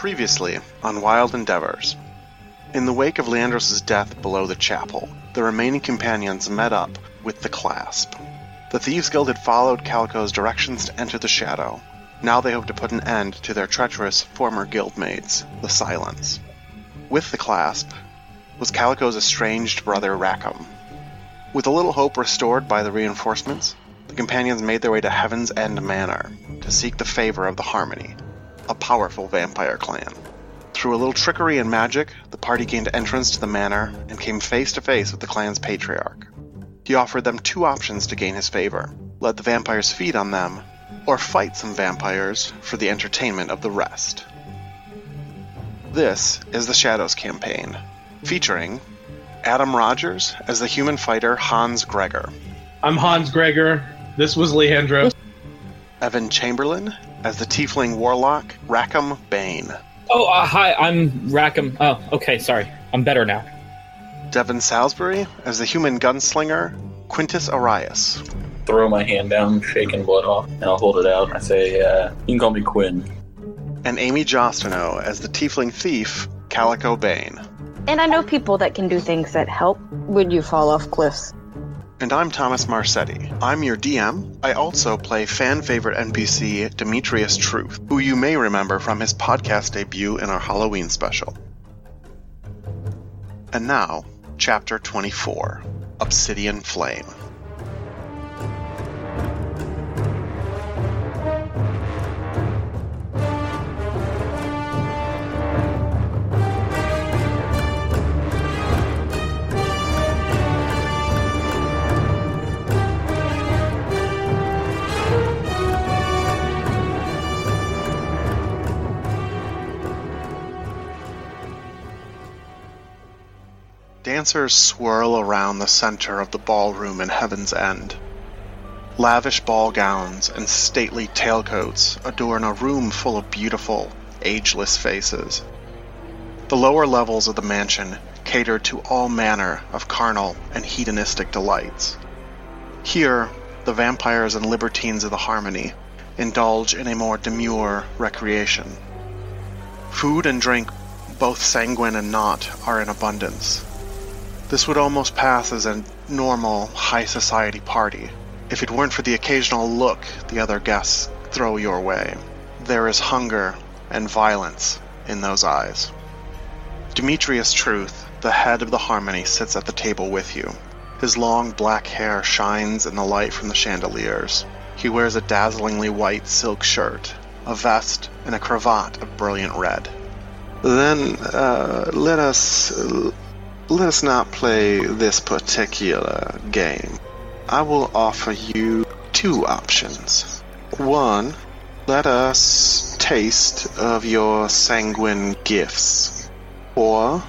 Previously on Wild Endeavors. In the wake of Leandros' death below the chapel, the remaining companions met up with the clasp. The Thieves Guild had followed Calico's directions to enter the shadow. Now they hope to put an end to their treacherous former guildmates, the Silence. With the clasp was Calico's estranged brother Rackham. With a little hope restored by the reinforcements, the companions made their way to Heaven's End Manor to seek the favor of the Harmony, a powerful vampire clan. Through a little trickery and magic, the party gained entrance to the manor and came face to face with the clan's patriarch. He offered them two options to gain his favor let the vampires feed on them, or fight some vampires for the entertainment of the rest. This is the Shadows campaign, featuring Adam Rogers as the human fighter Hans Greger. I'm Hans Greger. This was Leandro. Evan Chamberlain as the tiefling warlock Rackham Bane, Oh, uh, hi, I'm Rackham. Oh, okay, sorry. I'm better now. Devin Salisbury as the human gunslinger Quintus Arias, throw my hand down, shaking blood off, and I'll hold it out. I say, uh, you can call me Quinn. and Amy Jostino as the tiefling thief Calico Bane. And I know people that can do things that help when you fall off cliffs. And I'm Thomas Marsetti. I'm your DM. I also play fan favorite NPC Demetrius Truth, who you may remember from his podcast debut in our Halloween special. And now, Chapter 24 Obsidian Flame. Dancers swirl around the center of the ballroom in Heaven's End. Lavish ball gowns and stately tailcoats adorn a room full of beautiful, ageless faces. The lower levels of the mansion cater to all manner of carnal and hedonistic delights. Here, the vampires and libertines of the Harmony indulge in a more demure recreation. Food and drink, both sanguine and not, are in abundance. This would almost pass as a normal high society party if it weren't for the occasional look the other guests throw your way. There is hunger and violence in those eyes. Demetrius Truth, the head of the Harmony, sits at the table with you. His long black hair shines in the light from the chandeliers. He wears a dazzlingly white silk shirt, a vest, and a cravat of brilliant red. Then uh, let us let us not play this particular game. I will offer you two options. One, let us taste of your sanguine gifts. Or,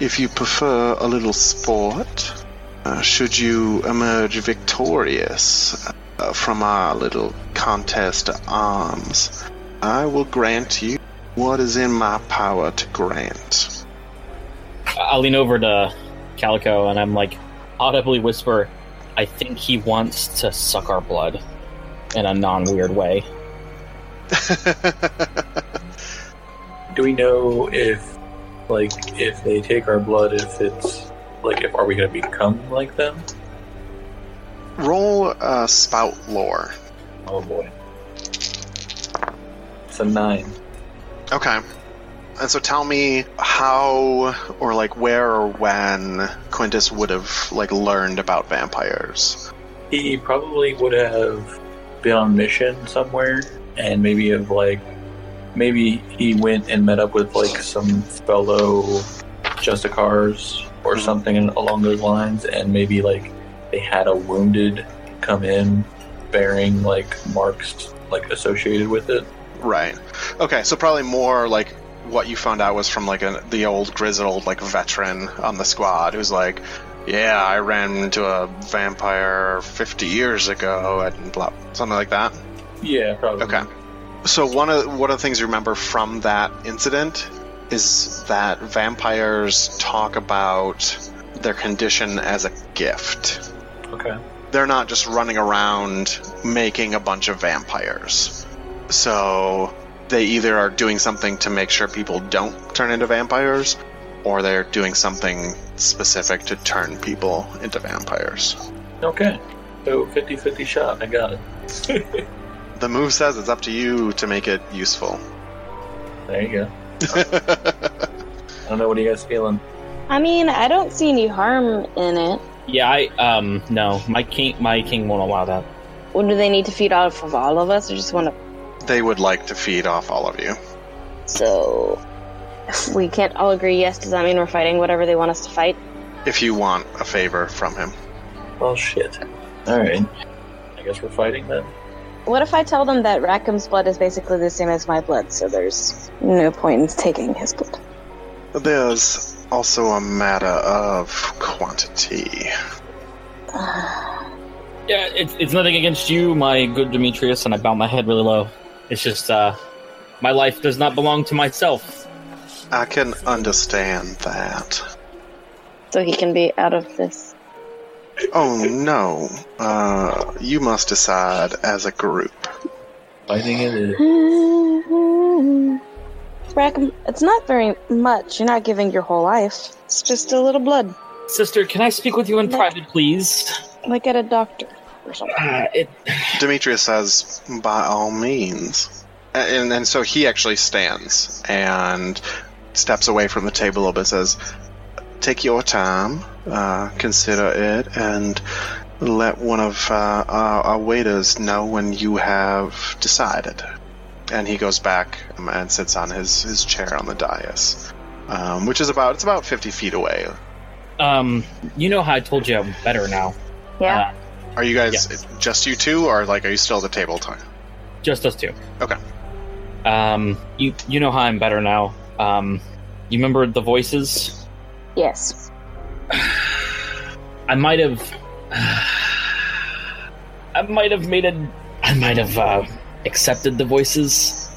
if you prefer a little sport, uh, should you emerge victorious uh, from our little contest of arms, I will grant you what is in my power to grant. I lean over to Calico and I'm like, audibly whisper, I think he wants to suck our blood in a non weird way. Do we know if, like, if they take our blood, if it's, like, if are we going to become like them? Roll uh, spout lore. Oh boy. It's a nine. Okay. And so tell me how or like where or when Quintus would have like learned about vampires. He probably would have been on mission somewhere, and maybe have like, maybe he went and met up with like some fellow Justicars or mm-hmm. something along those lines, and maybe like they had a wounded come in bearing like marks like associated with it. Right. Okay, so probably more like what you found out was from like a, the old grizzled like veteran on the squad who's like, yeah, I ran into a vampire 50 years ago and blah, something like that. Yeah, probably. Okay. So one of one of the things you remember from that incident is that vampires talk about their condition as a gift. Okay. They're not just running around making a bunch of vampires. So they either are doing something to make sure people don't turn into vampires, or they're doing something specific to turn people into vampires. Okay. So 50 50 shot. I got it. The move says it's up to you to make it useful. There you go. I don't know what are you guys feeling. I mean, I don't see any harm in it. Yeah, I um no, my king my king won't allow that. What do they need to feed off of all of us, or just want to? They would like to feed off all of you. So, if we can't all agree yes. Does that mean we're fighting whatever they want us to fight? If you want a favor from him. Well, shit. Alright. I guess we're fighting then. What if I tell them that Rackham's blood is basically the same as my blood, so there's no point in taking his blood? There's also a matter of quantity. Yeah, it's it's nothing against you, my good Demetrius, and I bow my head really low. It's just uh my life does not belong to myself. I can understand that. So he can be out of this. Oh no. Uh, you must decide as a group. Fighting it is. Rackham, it's not very much. You're not giving your whole life. It's just a little blood, Sister, can I speak with you in No. private, please? like at a doctor or something. Uh, it Demetrius says, by all means. And, and so he actually stands and steps away from the table a little bit, says, Take your time, uh, consider it, and let one of uh, our, our waiters know when you have decided. And he goes back um, and sits on his, his chair on the dais, um, which is about it's about fifty feet away. um you know how I told you I'm better now. Yeah. Uh, Are you guys just you two, or like are you still at the table time? just us two. Okay. Um you you know how I'm better now. Um you remember the voices? yes. I might have I might have made a I might have uh, accepted the voices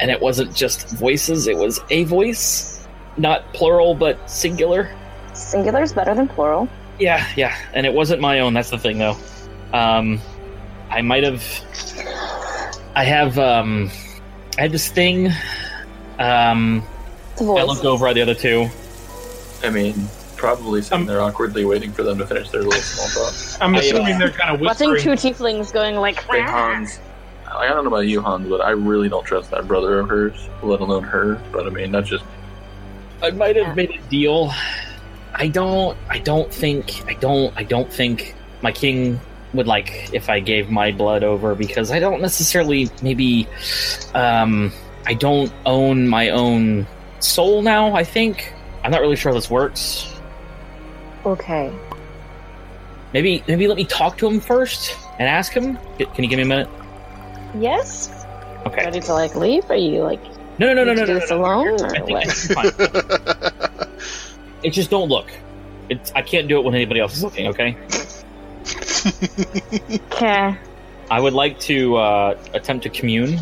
and it wasn't just voices, it was a voice, not plural but singular. Singular is better than plural. Yeah, yeah, and it wasn't my own. That's the thing, though. Um, I might have. I have. Um, I had this thing. Um, It's a I looked over at the other two. I mean, probably sitting Um, there awkwardly waiting for them to finish their little small talk. I'm I, uh, assuming they're kind of Watching whispering. two tieflings going like. Hey, Hans. I don't know about you, Hans, but I really don't trust that brother of hers, let alone her. But I mean, that's just I might have made a deal. I don't. I don't think. I don't. I don't think my king would like if I gave my blood over because I don't necessarily. Maybe. Um, I don't own my own soul now. I think. I'm not really sure how this works. Okay. Maybe. Maybe let me talk to him first and ask him. Can you give me a minute? Yes. Okay. Ready to like leave? Are you like No, no, no, no, need no, no, this no, no. alone I or think what? It's just don't look. It's. I can't do it when anybody else is looking. Okay. Okay. I would like to uh, attempt to commune.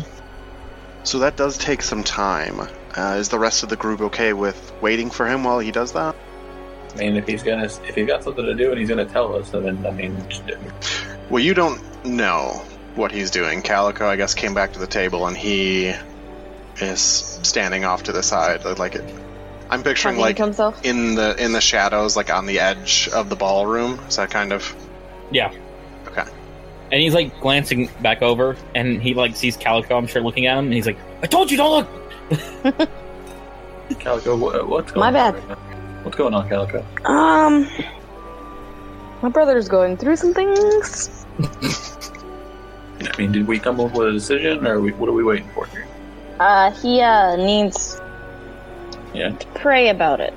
So that does take some time. Uh, is the rest of the group okay with waiting for him while he does that? I mean, if he's gonna, if he's got something to do and he's gonna tell us, then I mean, just do it. Well, you don't know what he's doing. Calico, I guess, came back to the table and he is standing off to the side, like it. I'm picturing Talking like to himself. in the in the shadows, like on the edge of the ballroom. Is that kind of Yeah. okay? And he's like glancing back over, and he like sees Calico. I'm sure looking at him, and he's like, "I told you, don't look." Calico, what, what's going My on? bad. right now? What's going on, Calico? Um, my brother's going through some things. I mean, did we come up with a decision, or are we, what are we waiting for here? Uh, he uh needs Yeah. to pray about it.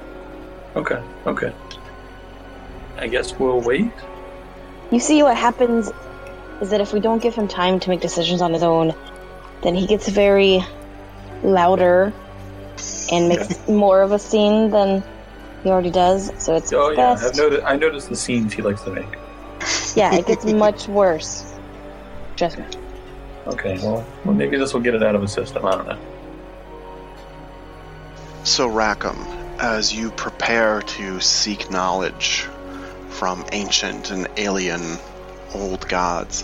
Okay. Okay. I guess we'll wait. You see, what happens is that if we don't give him time to make decisions on his own, then he gets very louder and makes more of a scene than he already does. So it's Oh yeah, best. I've noticed. I noticed the scenes he likes to make. yeah, it gets much worse. Trust me. Okay. Well, well, maybe this will get it out of his system. I don't know. So Rackham, as you prepare to seek knowledge from ancient and alien old gods,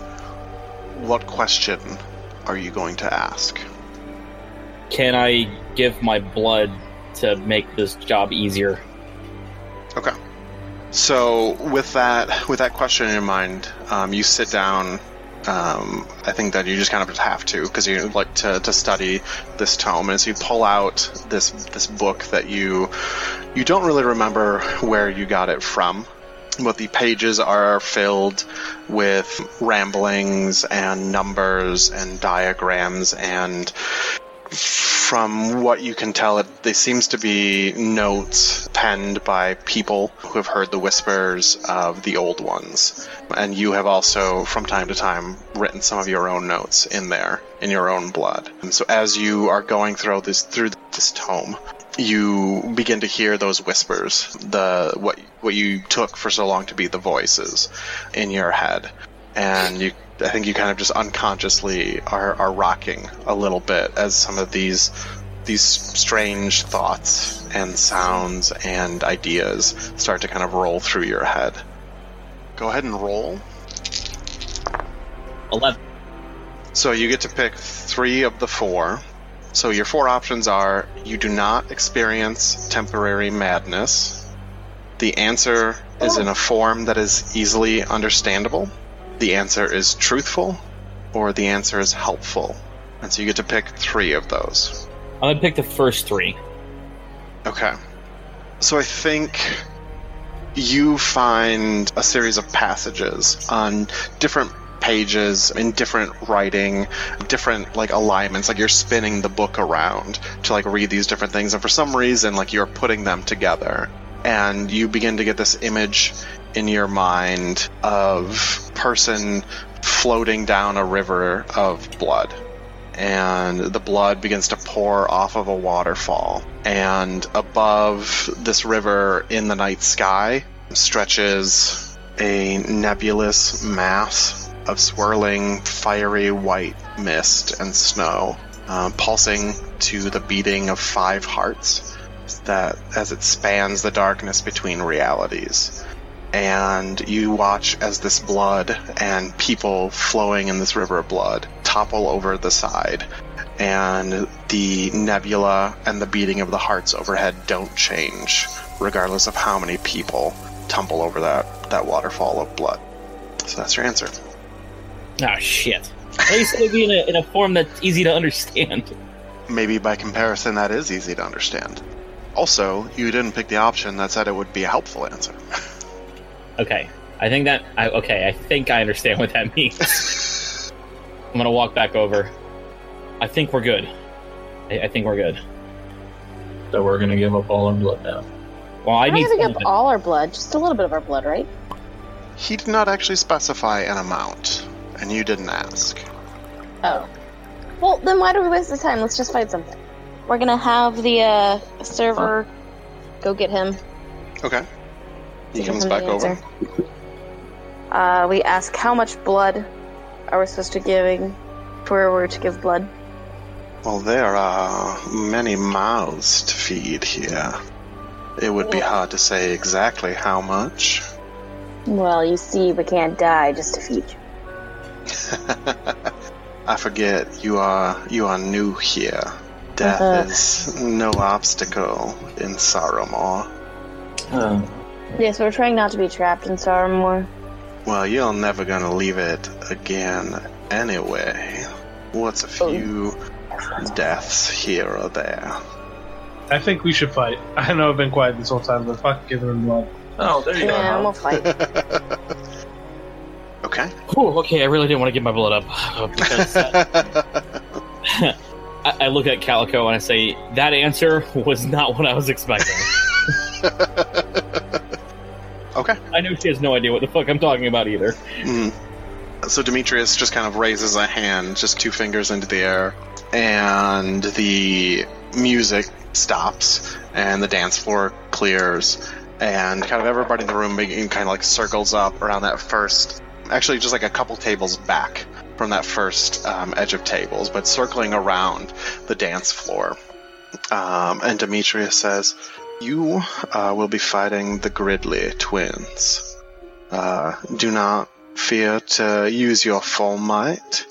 what question are you going to ask? can I give my blood to make this job easier? Okay. So with that with that question in your mind, um, you sit down. Um, I think that you just kind of have to because you like to, to study this tome, and so you pull out this this book that you you don't really remember where you got it from, but the pages are filled with ramblings and numbers and diagrams and from what you can tell, it they seems to be notes penned by people who have heard the whispers of the old ones, and you have also, from time to time, written some of your own notes in there in your own blood. And so, as you are going through this through this tome, you begin to hear those whispers, the what what you took for so long to be the voices in your head, and you I think you kind of just unconsciously are, are rocking a little bit as some of these these strange thoughts and sounds and ideas start to kind of roll through your head. Go ahead and roll. 11. So you get to pick three of the four. So your four options are you do not experience temporary madness. The answer is in a form that is easily understandable. The answer is truthful, or the answer is helpful. And so you get to pick three of those. I'm gonna pick the first three. Okay. So I think you find a series of passages on different pages in different writing, different like alignments. Like you're spinning the book around to like read these different things, and for some reason, like you're putting them together, and you begin to get this image in your mind of person floating down a river of blood and the blood begins to pour off of a waterfall. And above this river in the night sky stretches a nebulous mass of swirling, fiery white mist and snow, uh, pulsing to the beating of five hearts that as it spans the darkness between realities. And you watch as this blood and people flowing in this river of blood topple over the side. And the nebula and the beating of the hearts overhead don't change, regardless of how many people tumble over that, that waterfall of blood. So that's your answer. Ah, shit. At least it'll be in a, in a form that's easy to understand. Maybe by comparison, that is easy to understand. Also, you didn't pick the option that said it would be a helpful answer. Okay. I think that. I, okay, I think I understand what that means. I'm gonna walk back over. I think we're good. I, I think we're good. So we're gonna give up all our blood now. Well, I We're need not gonna give up all our blood, just a little bit of our blood, right? he did not actually specify an amount, and you didn't ask. Oh. Well, then why do we waste the time? Let's just fight something. We're gonna have the uh, server go get him. Okay. He comes back over. Uh, we ask how much blood are we supposed to giving where we're to give blood. Well, there are many mouths to feed here. It would be hard to say exactly how much. Well, you see, we can't die just to feed you. I forget you are you are new here. Death Uh-huh. is no obstacle in Sorrowmore. Uh, Yes, we're trying not to be trapped in Sarmore. Well, you're never gonna leave it again anyway. What's a Oh. few deaths here or there? I think we should fight. I know I've been quiet this whole time, but fuck giving him blood. oh, there you Yeah, go. we'll fight. okay. Whew, okay, I really didn't want to give my blood up uh, that- I, I look at Calico and I say that answer was not what I was expecting. okay. I know she has no idea what the fuck I'm talking about either. Mm. So Demetrius just kind of raises a hand, just two fingers into the air, and the music stops, and the dance floor clears, and kind of everybody in the room begin, kind of like circles up around that first, actually just like a couple tables back from that first um, edge of tables, but circling around the dance floor. Um, and Demetrius says, "You uh, will be fighting the Gridley twins. Uh, do not fear to use your full might.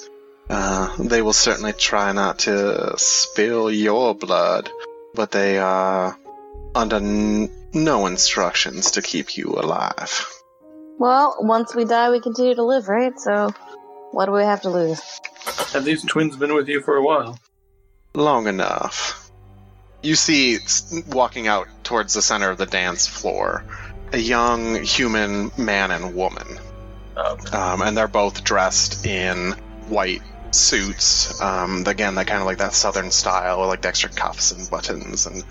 Uh, they will certainly try not to spill your blood, but they are under n- no instructions to keep you alive. Well, once we die, we continue to live, right? So, what do we have to lose? Have these twins been with you for a while? Long enough. You see, walking out towards the center of the dance floor, a young human man and woman. Um, um, and they're both dressed in white suits. Um, again, that kind of like that southern style, like the extra cuffs and buttons, and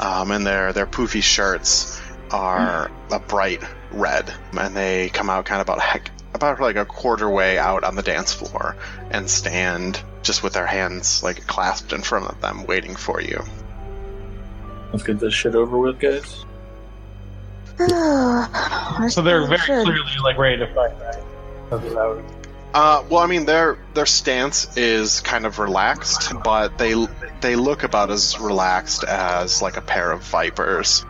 um, and their their poofy shirts are a bright red, and they come out kind of about heck, about like a quarter way out on the dance floor and stand just with their hands like clasped in front of them, waiting for you. let's get this shit over with, guys. So they're very clearly like ready to fight, right? That's what I would- Uh, well, I mean, their their stance is kind of relaxed, but they they look about as relaxed as like a pair of vipers.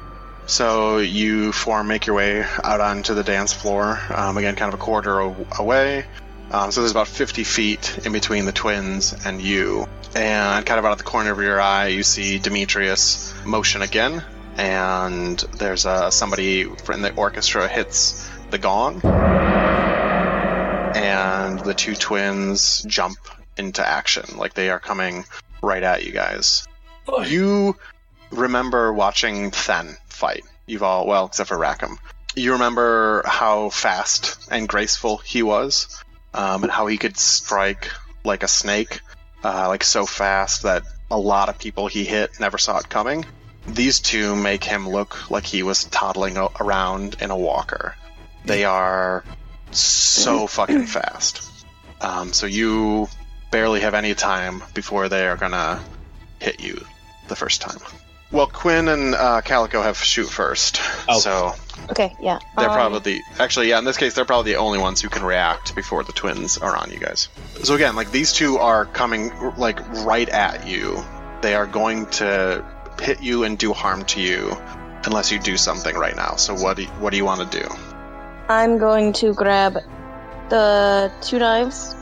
So you four make your way out onto the dance floor. Um, again, kind of a quarter away. Um, so there's about 50 feet in between the twins and you. And kind of out of the corner of your eye, you see Demetrius motion again. And there's uh, somebody in the orchestra hits the gong and the two twins jump into action like they are coming right at you guys. You remember watching Then fight. You've all, well, except for Rackham. You remember how fast and graceful he was, um, and how he could strike like a snake, uh, like so fast that a lot of people he hit never saw it coming. These two make him look like he was toddling around in a walker. They are so fucking fast. Um, so you barely have any time before they are gonna hit you the first time. Well, Quinn and uh, Calico have shoot first, Oh. so Okay, yeah. they're um, probably the actually yeah. In this case, they're probably the only ones who can react before the twins are on you guys. So again, like these two are coming like right at you. They are going to hit you and do harm to you unless you do something right now. So what do you, what do you want to do? I'm going to grab the two knives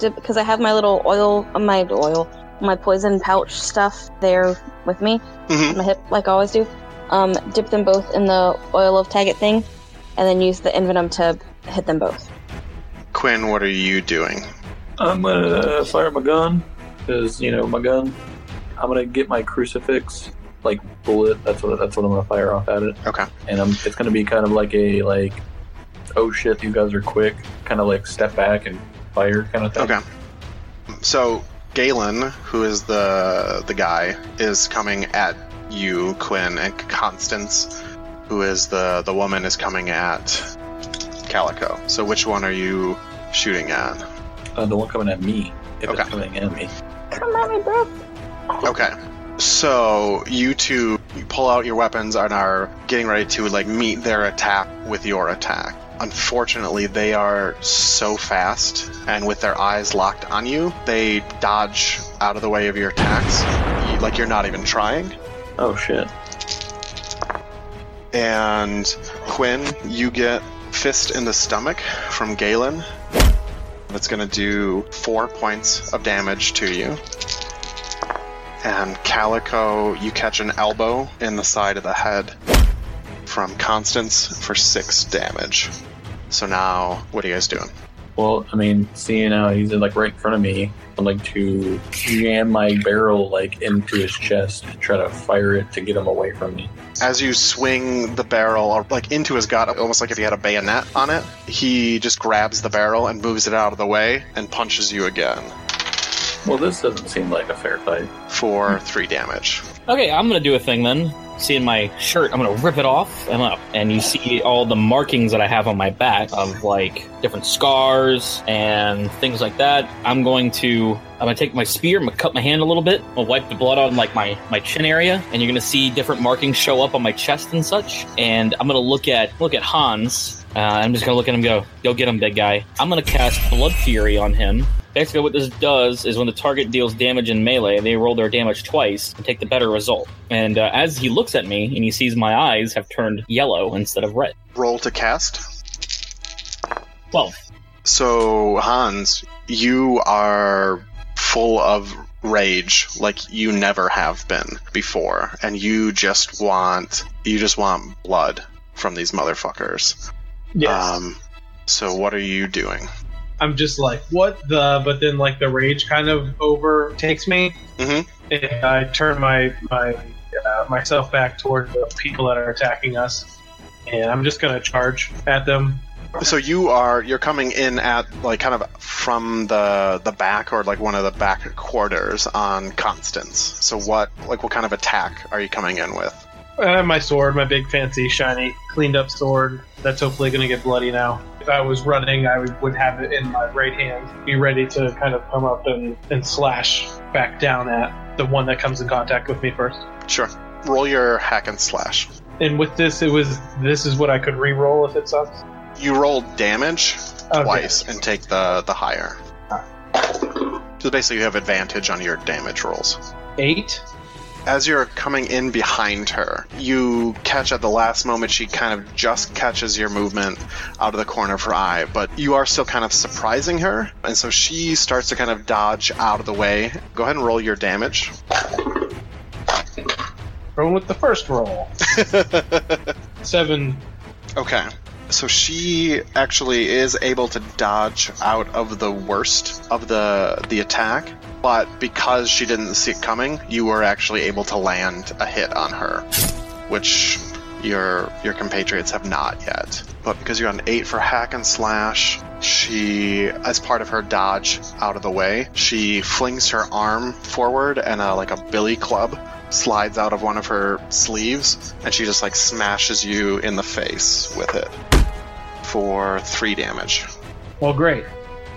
because I have my little oil, uh, my oil, my poison pouch stuff there with me, Mhm. my hip, like I always do. Um, dip them both in the oil of Tagit thing, and then use the envenom to hit them both. Quinn, what are you doing? I'm gonna fire my gun because you know my gun. I'm gonna get my crucifix like bullet. That's what that's what I'm gonna fire off at it. Okay. And I'm, it's gonna be kind of like a like, oh shit, you guys are quick. Kind of like step back and fire kind of thing. Okay. So Galen, who is the the guy, is coming at you, Quinn, and Constance, who is the the woman, is coming at Calico. So which one are you shooting at? Uh, the one coming at me. If Okay. it's coming at me. Come at me, bro. Okay. So you two pull out your weapons and are getting ready to like meet their attack with your attack. Unfortunately, they are so fast, and with their eyes locked on you, they dodge out of the way of your attacks. You, like you're not even trying. Oh shit. And Quinn, you get fist in the stomach from Galen. That's going to do four points of damage to you. And Calico, you catch an elbow in the side of the head from Constance for six damage. So now, what are you guys doing? Well, I mean, seeing how he's like right in front of me, I'd like to jam my barrel like into his chest and try to fire it to get him away from me. As you swing the barrel like into his gut, almost like if he had a bayonet on it, he just grabs the barrel and moves it out of the way and punches you again Well, this doesn't seem like a fair fight. for three damage. Okay, I'm gonna do a thing then. Seeing my shirt, I'm gonna rip it off and up, and you see all the markings that I have on my back of like different scars and things like that. I'm going to, I'm gonna take my spear, I'm gonna cut my hand a little bit, I'll wipe the blood on like my my chin area, and you're gonna see different markings show up on my chest and such. And I'm gonna look at look at Hans. Uh, I'm just gonna look at him, and go, go get him, big guy. I'm gonna cast Blood Fury on him, Basically, what this does is when the target deals damage in melee, they roll their damage twice and take the better result. And uh, as he looks at me and he sees my eyes have turned yellow instead of red. Roll to cast. 12. So, Hans, you are full of rage like you never have been before, and you just want you just want blood from these motherfuckers. Yes. Um, so what are you doing? I'm just like, what the? But then, like, the rage kind of overtakes me, Mhm. and I turn my my uh, myself back toward the people that are attacking us, and I'm just gonna charge at them. So you are you're coming in at like kind of from the the back or like one of the back quarters on Constance. So what like what kind of attack are you coming in with? I have my sword, my big, fancy, shiny, cleaned up sword. That's hopefully gonna get bloody now. If I was running, I would, would have it in my right hand, be ready to kind of come up and, and slash back down at the one that comes in contact with me first. Sure. Roll your hack and slash. And with this, it was this is what I could re-roll if it sucks. You roll damage Okay. twice and take the the higher. Ah. So basically, you have advantage on your damage rolls. Eight. As you're coming in behind her, you catch at the last moment she kind of just catches your movement out of the corner of her eye, but you are still kind of surprising her, and so she starts to kind of dodge out of the way. Go ahead and roll your damage. Going with the first roll. Seven. Okay. So she actually is able to dodge out of the worst of the the attack, but because she didn't see it coming, you were actually able to land a hit on her, which your your compatriots have not yet. But because you're on eight for hack and slash, she, as part of her dodge out of the way, she flings her arm forward and a, like a billy club slides out of one of her sleeves, and she just like smashes you in the face with it for three damage. Well, great.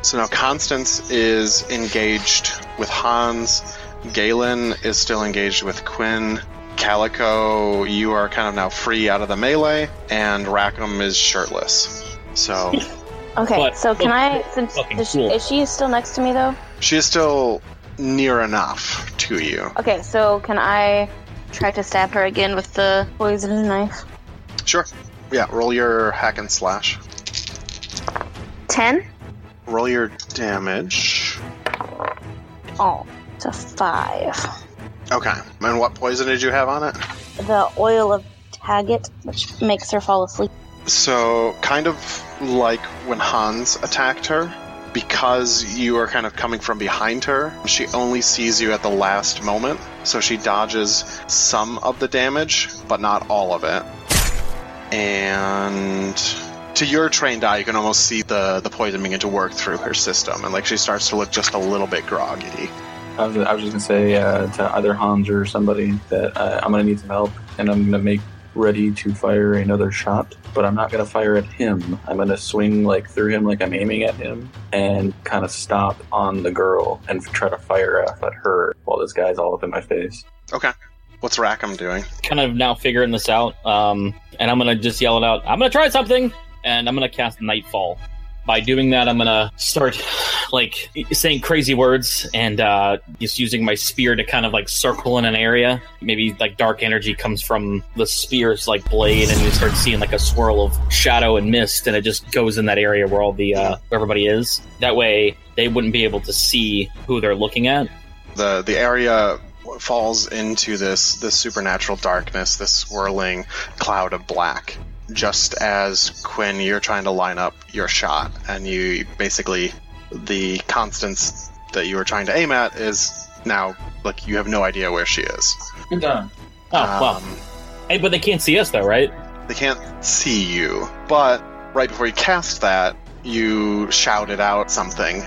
So now Constance is engaged with Hans. Galen is still engaged with Quinn. Calico, you are kind of now free out of the melee, and Rackham is shirtless. So Okay, But- so can but- I? Since fucking is she, cool. is she still next to me though? she is still near enough to you. Okay, so can I try to stab her again with the poison knife? Sure. Yeah, roll your hack and slash. Ten. Roll your damage. Oh, it's a five. Okay. And what poison did you have on it? The oil of Tagit, which makes her fall asleep. So, kind of like when Hans attacked her, because you are kind of coming from behind her, she only sees you at the last moment, so she dodges some of the damage, but not all of it. And to your trained eye, you can almost see the, the poison begin to work through her system, and like she starts to look just a little bit groggy. I was, I was just gonna say uh, to either Hans or somebody that uh, I'm gonna need some help, and I'm gonna make ready to fire another shot. But I'm not gonna fire at him. I'm gonna swing like through him, like I'm aiming at him, and kind of stop on the girl and try to fire off at her while this guy's all up in my face. Okay. What's Rackham doing? kind of now figuring this out. Um, and I'm gonna just yell it out. I'm gonna try something, and I'm gonna cast Nightfall. By doing that, I'm gonna start like saying crazy words and uh, just using my spear to kind of like circle in an area. Maybe like dark energy comes from the spear's like blade, and you start seeing like a swirl of shadow and mist, and it just goes in that area where all the uh, where everybody is. That way, they wouldn't be able to see who they're looking at. the the area falls into this this supernatural darkness, this swirling cloud of black. Just as Quinn, you're trying to line up your shot, and you basically the Constance that you were trying to aim at is now like you have no idea where she is. Done. Oh well, Um, hey, but they can't see us though, right? they can't see you, but right before you cast that, you shouted out something.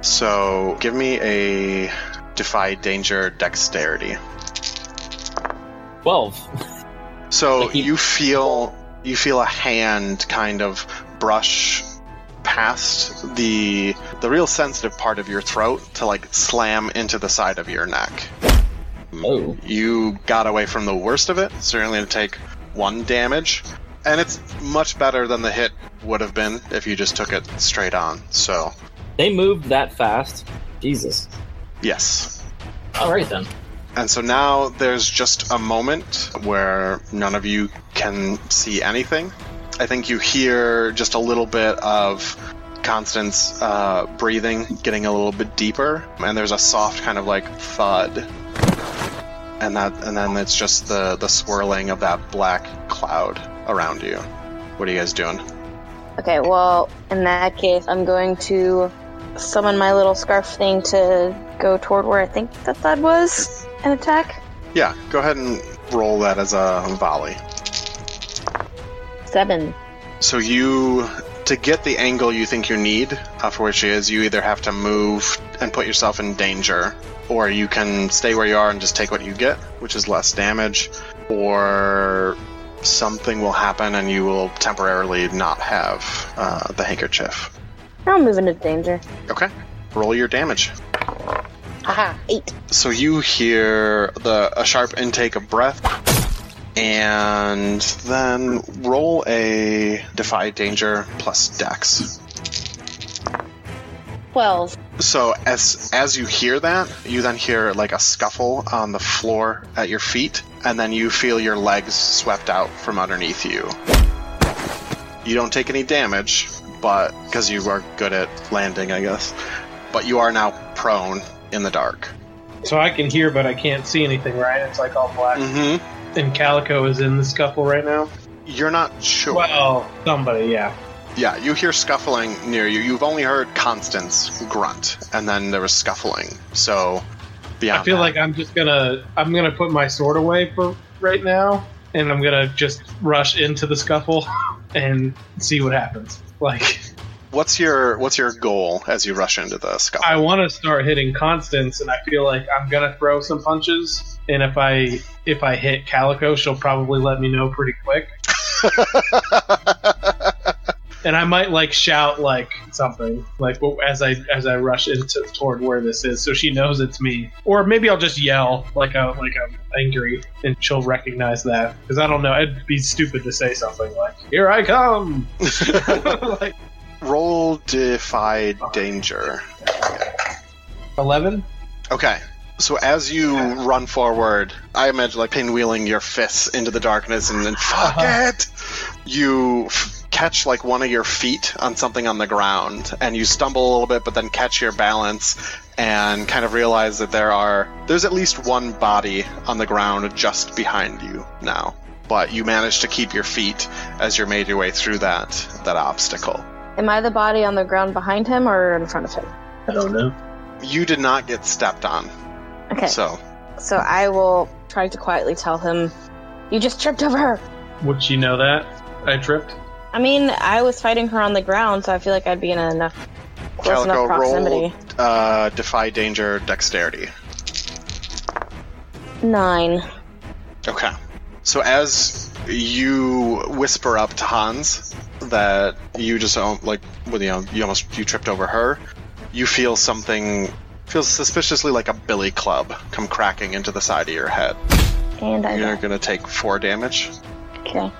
So give me a defy danger dexterity. Twelve. So Like you- you feel you feel a hand kind of brush past the the real sensitive part of your throat to like slam into the side of your neck. Oh. You got away from the worst of it, certainly to take one damage, and it's much better than the hit would have been if you just took it straight on. So, They moved that fast. Jesus. yes. All right then. And so now there's just a moment where none of you can see anything. I think you hear just a little bit of Constance uh, breathing getting a little bit deeper, and there's a soft kind of like thud, and that, and then it's just the the swirling of that black cloud around you. What are you guys doing? Okay, well, in that case, I'm going to summon my little scarf thing to go toward where I think that thud was and attack. Yeah, go ahead and roll that as a volley. Seven. So you, to get the angle you think you need uh, for where she is, you either have to move and put yourself in danger, or you can stay where you are and just take what you get, which is less damage, or something will happen and you will temporarily not have uh, the handkerchief. I'll move into danger. Okay, roll your damage. Haha, eight. So you hear the a sharp intake of breath, and then roll a defy danger plus dex. Twelve. So as as you hear that, you then hear like a scuffle on the floor at your feet, and then you feel your legs swept out from underneath you. You don't take any damage, but because you are good at landing, I guess. But you are now prone in the dark. So I can hear, but I can't see anything, right? It's like all black. Mm-hmm. And Calico is in the scuffle right now. You're not sure. Well, somebody, yeah. Yeah, you hear scuffling near you. You've only heard Constance grunt, and then there was scuffling. So, beyond I feel that- like I'm just gonna I'm gonna put my sword away for right now, and I'm gonna just rush into the scuffle and see what happens. Like what's your what's your goal as you rush into the scuffle? I want to start hitting Constance, and I feel like I'm gonna throw some punches. And if I if I hit Calico, she'll probably let me know pretty quick. and I might like shout like something like as I as I rush into toward where this is, so she knows it's me. Or maybe I'll just yell like a like I'm angry, and she'll recognize that. Because I don't know, it'd be stupid to say something like "Here I come." like Roll defy danger. eleven. Okay. So as you run forward, I imagine like pinwheeling your fists into the darkness and then fuck Uh-huh. it. You f- catch like one of your feet on something on the ground and you stumble a little bit but then catch your balance and kind of realize that there are there's at least one body on the ground just behind you now. But you manage to keep your feet as you're made your way through that that obstacle. Am I the body on the ground behind him or in front of him? I don't know. You did not get stepped on. Okay, So so I will try to quietly tell him, "You just tripped over her." Would she know that I tripped? I mean, I was fighting her on the ground, so I feel like I'd be in enough close Calico enough proximity. roll uh, defy danger dexterity. Nine. Okay. So as you whisper up to Hans that you just like, well, you know, you almost you tripped over her, you feel something feels suspiciously like a billy club come cracking into the side of your head. And I You're gonna take four damage. Okay.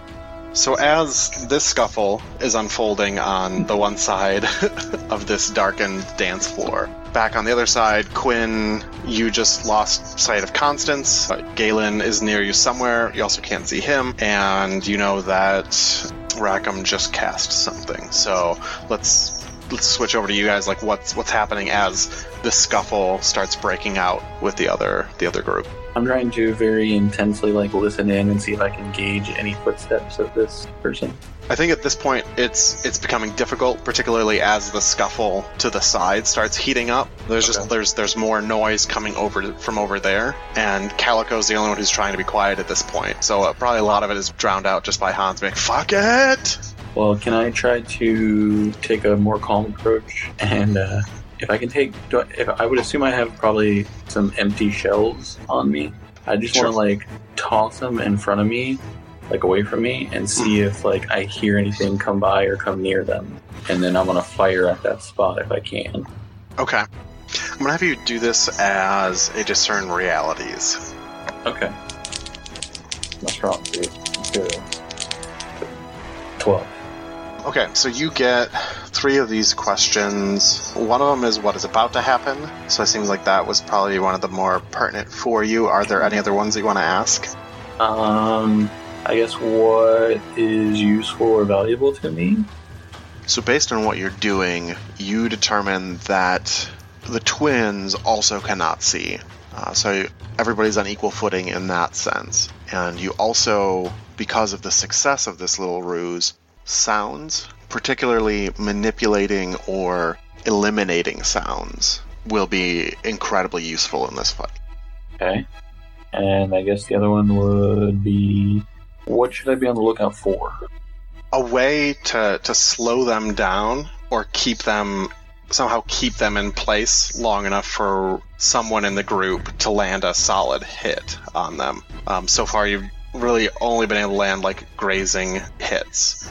So as this scuffle is unfolding on the one side of this darkened dance floor, back on the other side, Quinn, you just lost sight of Constance. Uh, Galen is near you somewhere. You also can't see him, and you know that Rackham just cast something. So let's let's switch over to you guys. Like what's what's happening as the scuffle starts breaking out with the other the other group. I'm trying to very intensely like listen in and see if I can gauge any footsteps of this person. I think at this point it's it's becoming difficult, particularly as the scuffle to the side starts heating up. There's just there's there's more noise coming over from over there, and Calico's the only one who's trying to be quiet at this point. So uh, probably a lot of it is drowned out just by Hans being "fuck it." Well, can I try to take a more calm approach? And uh, if I can take, do I, if I would assume I have probably some empty shells on me. I just Sure. want to like toss them in front of me, like away from me, and see if like I hear anything come by or come near them. And then I'm gonna fire at that spot if I can. Okay, I'm gonna have you do this as a discern realities. Okay. Strong suit. Good. Twelve. Okay, so you get three of these questions. One of them is what is about to happen. So it seems like that was probably one of the more pertinent for you. Are there any other ones that you want to ask? Um, I guess what is useful or valuable to me? So, based on what you're doing, you determine that the twins also cannot see. Uh, so, everybody's on equal footing in that sense. And you also, because of the success of this little ruse, sounds, particularly manipulating or eliminating sounds, will be incredibly useful in this fight. Okay. And I guess the other one would be what should I be on the lookout for? a way to to slow them down or keep them somehow keep them in place long enough for someone in the group to land a solid hit on them. Um, so far, you've really only been able to land like grazing hits,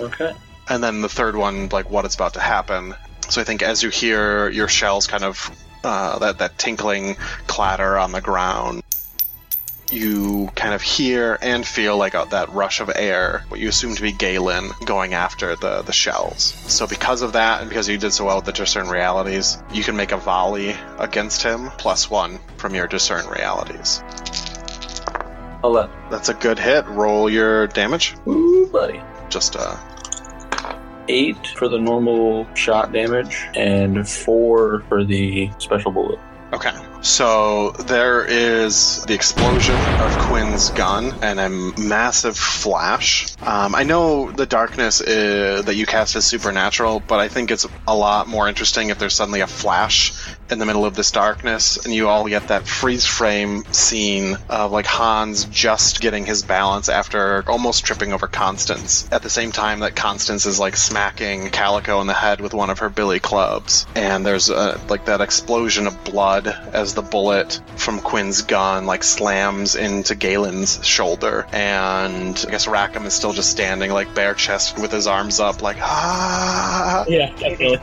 Okay. and then the third one, like what is about to happen. So I think as you hear your shells kind of uh, that that tinkling clatter on the ground, you kind of hear and feel like a, that rush of air, what you assume to be Galen going after the, the shells. So, because of that, and because you did so well with the discern realities, you can make a volley against him, plus one from your discern realities. Eleven. That's a good hit. Roll your damage. Ooh, buddy. Just uh, Eight for the normal shot damage, and four for the special bullet. Okay. So there is the explosion of Quinn's gun and a massive flash. Um, I know the darkness uh that you cast is supernatural, but I think it's a lot more interesting if there's suddenly a flash in the middle of this darkness and you all get that freeze frame scene of like Hans just getting his balance after almost tripping over Constance at the same time that Constance is like smacking Calico in the head with one of her billy clubs and there's uh like that explosion of blood as the bullet from Quinn's gun like slams into Galen's shoulder. And I guess Rackham is still just standing like bare chested with his arms up like ah. Yeah, definitely.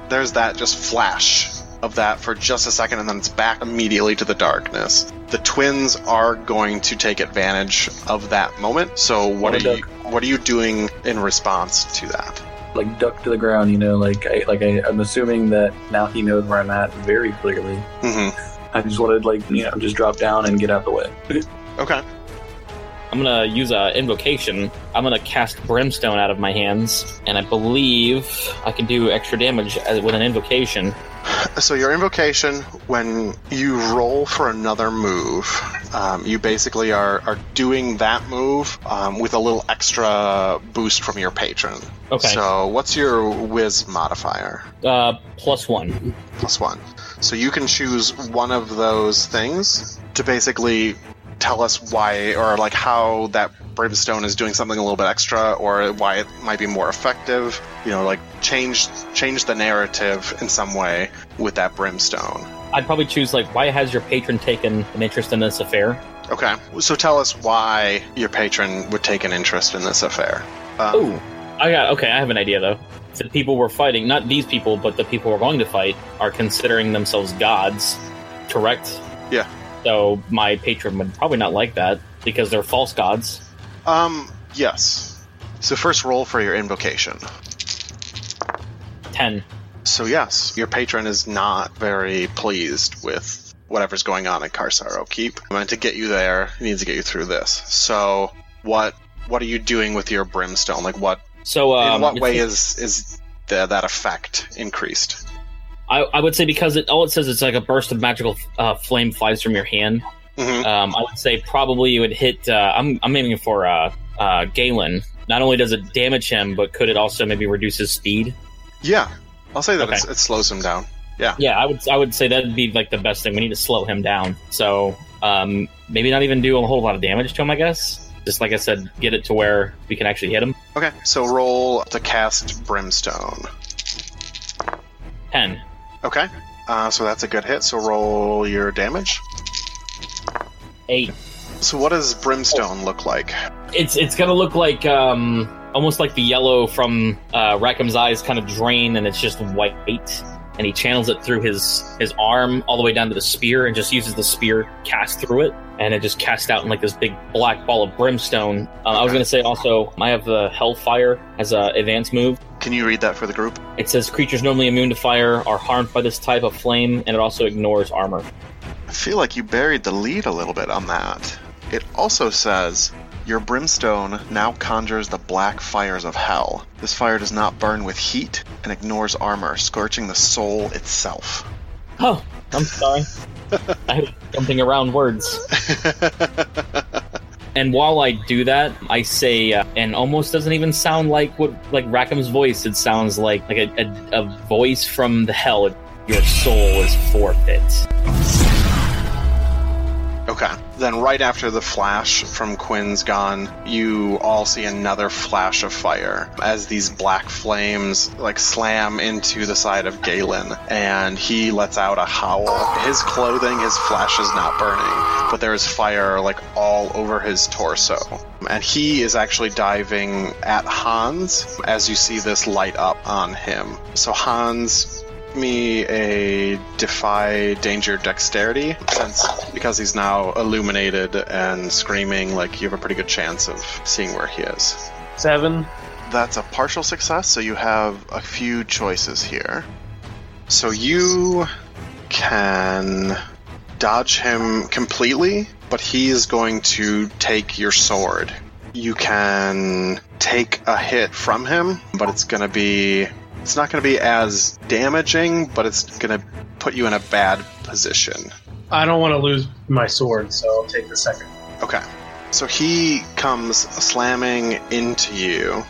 there's that just flash of that for just a second and then it's back immediately to the darkness. The twins are going to take advantage of that moment. So what Wanna are you what are you doing in response to that Like duck to the ground, you know. Like I, like I, I'm assuming that now he knows where I'm at very clearly. hmm I just wanted to like you know just drop down and get out the way. okay I'm gonna use a invocation. I'm gonna cast brimstone out of my hands, and I believe I can do extra damage as- with an invocation. So your invocation, when you roll for another move, um, you basically are, are doing that move um, with a little extra boost from your patron. Okay. So what's your WIS modifier? Uh, plus one. Plus one. So you can choose one of those things to basically tell us why or like how that brimstone is doing something a little bit extra or why it might be more effective you know like change change the narrative in some way with that brimstone I'd probably choose like, why has your patron taken an interest in this affair? okay so tell us why your patron would take an interest in this affair um, Ooh, I got okay. I have an idea though. The people we're fighting, not these people, but the people we're going to fight, are considering themselves gods. Correct. Yeah. So my patron would probably not like that because they're false gods. um yes so first roll for your invocation Ten. So yes, your patron is not very pleased with whatever's going on at Karsaro Keep. And to get you there, he needs to get you through this. So what what are you doing with your brimstone? Like what So um, in what way is is the, that effect increased? I, I would say because it all it says is like a burst of magical uh, flame flies from your hand. hmm Um, I would say probably you would hit. Uh, I'm I'm aiming for uh, uh, Galen. Not only does it damage him, but could it also maybe reduce his speed? Yeah, I'll say that Okay. it's, it slows him down. Yeah, yeah, I would I would say that'd be like the best thing. We need to slow him down. So um, maybe not even do a whole lot of damage to him. I guess just like I said, get it to where we can actually hit him. Okay, so roll to cast brimstone. Ten. Okay, uh, so that's a good hit. So roll your damage. Eight. So what does brimstone look like? It's it's gonna look like um almost like the yellow from uh, Rackham's eyes kind of drain, and it's just white. And he channels it through his his arm all the way down to the spear, and just uses the spear cast through it, and it just casts out in like this big black ball of brimstone. Uh, I was gonna say also, I have the Hellfire as a advanced move. Can you read that for the group? It says creatures normally immune to fire are harmed by this type of flame, and it also ignores armor. I feel like you buried the lead a little bit on that. It also says Your brimstone now conjures the black fires of hell. This fire does not burn with heat and ignores armor, scorching the soul itself. Oh, I'm sorry. I was jumping around words. And while I do that, I say, uh, and almost doesn't even sound like what like Rackham's voice. It sounds like like a, a, a voice from the hell. Your soul is forfeit. Okay. Then, right after the flash from Quinn's gone, you all see another flash of fire as these black flames like slam into the side of Galen, and he lets out a howl. His clothing, his flesh is not burning, but there is fire like all over his torso. And he is actually diving at Hans as you see this light up on him. So, Hans me a defy danger dexterity since because he's now illuminated and screaming like you have a pretty good chance of seeing where he is. Seven. that's a partial success so you have a few choices here. So you can dodge him completely but he is going to take your sword. You can take a hit from him but it's going to be it's not going to be as damaging, but it's going to put you in a bad position. I don't want to lose my sword, so I'll take the second. Okay. So he comes slamming into you,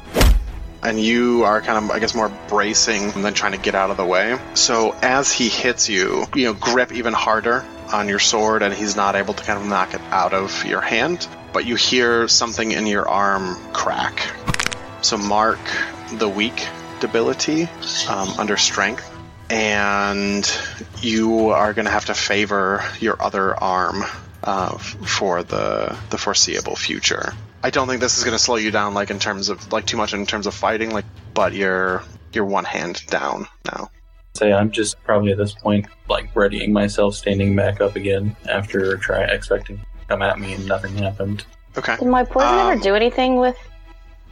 and you are kind of, I guess, more bracing than trying to get out of the way. So as he hits you, you know, grip even harder on your sword, and he's not able to kind of knock it out of your hand. But you hear something in your arm crack. So mark the weak ability um, under strength, and you are going to have to favor your other arm uh, for the the foreseeable future. I don't think this is going to slow you down, like in terms of like too much in terms of fighting, like, but you're you're one hand down now. Say I'm just probably at this point like readying myself, standing back up again after try expecting to come at me and nothing happened. Okay. Did my poison Um, ever do anything with?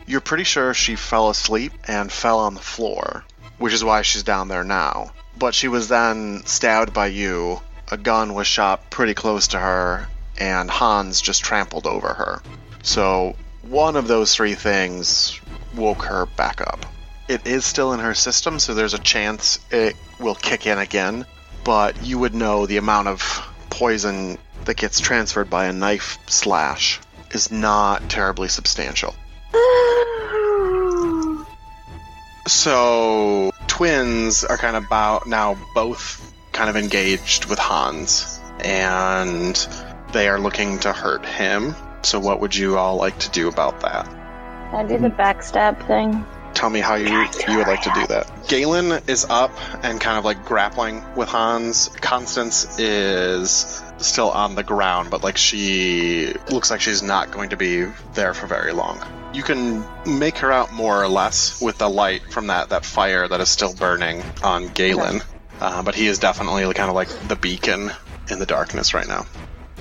You're pretty sure she fell asleep and fell on the floor, which is why she's down there now. But she was then stabbed by you. A gun was shot pretty close to her, and Hans just trampled over her. So one of those three things woke her back up. It is still in her system, so there's a chance it will kick in again. But you would know the amount of poison that gets transferred by a knife slash is not terribly substantial. So twins are kind of bow- now both kind of engaged with Hans, and they are looking to hurt him. So what would you all like to do about that? I do the backstab thing? Tell me how you you would like to do that. Galen is up and kind of like grappling with Hans. Constance is still on the ground, but like she looks like she's not going to be there for very long. You can make her out more or less with the light from that that fire that is still burning on Galen, uh, but he is definitely kind of like the beacon in the darkness right now.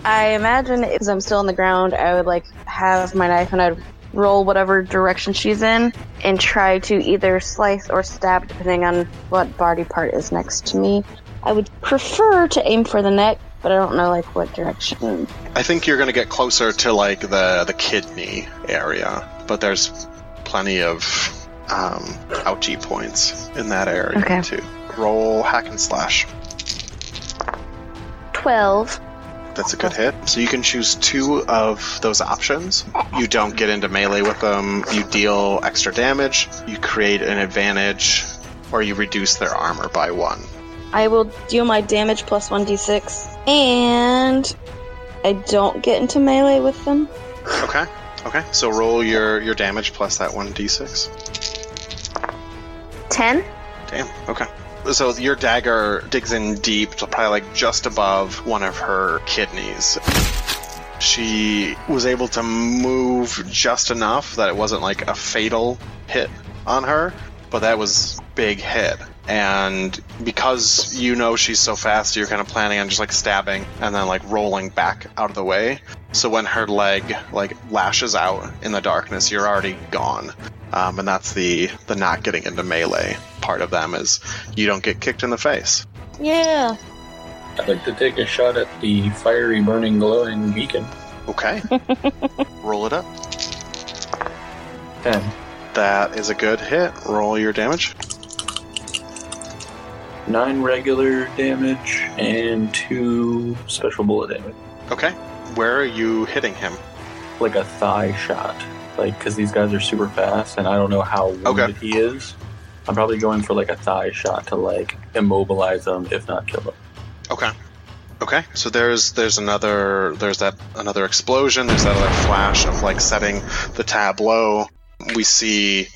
I imagine as I'm still on the ground, I would like have my knife and I'd roll whatever direction she's in and try to either slice or stab depending on what body part is next to me. I would prefer to aim for the neck, but I don't know like what direction. I think you're going to get closer to like the the kidney area, but there's plenty of um, ouchie points in that area Okay. too. Roll hack and slash. 12. That's a good hit. So you can choose two of those options. You don't get into melee with them. You deal extra damage. You create an advantage, or you reduce their armor by one. I will deal my damage plus 1d6 and I don't get into melee with them. Okay. Okay. So roll your your damage plus that one d6. 10. Damn. Okay. So your dagger digs in deep, to probably like just above one of her kidneys. She was able to move just enough that it wasn't like a fatal hit on her, but that was big hit. And because you know she's so fast, you're kind of planning on just like stabbing and then like rolling back out of the way. So when her leg like lashes out in the darkness, you're already gone. Um, and that's the the not getting into melee part of them is you don't get kicked in the face. Yeah. I'd like to take a shot at the fiery, burning, glowing beacon. Okay. Roll it up. Ten. That is a good hit. Roll your damage. Nine regular damage and two special bullet damage. Okay. Where are you hitting him? Like a thigh shot. Like, because these guys are super fast and I don't know how wounded Okay. he is. I'm probably going for like a thigh shot to like immobilize him, if not kill him. Okay. Okay. So there's there's another there's that another explosion. There's that other flash of like setting the tableau. We see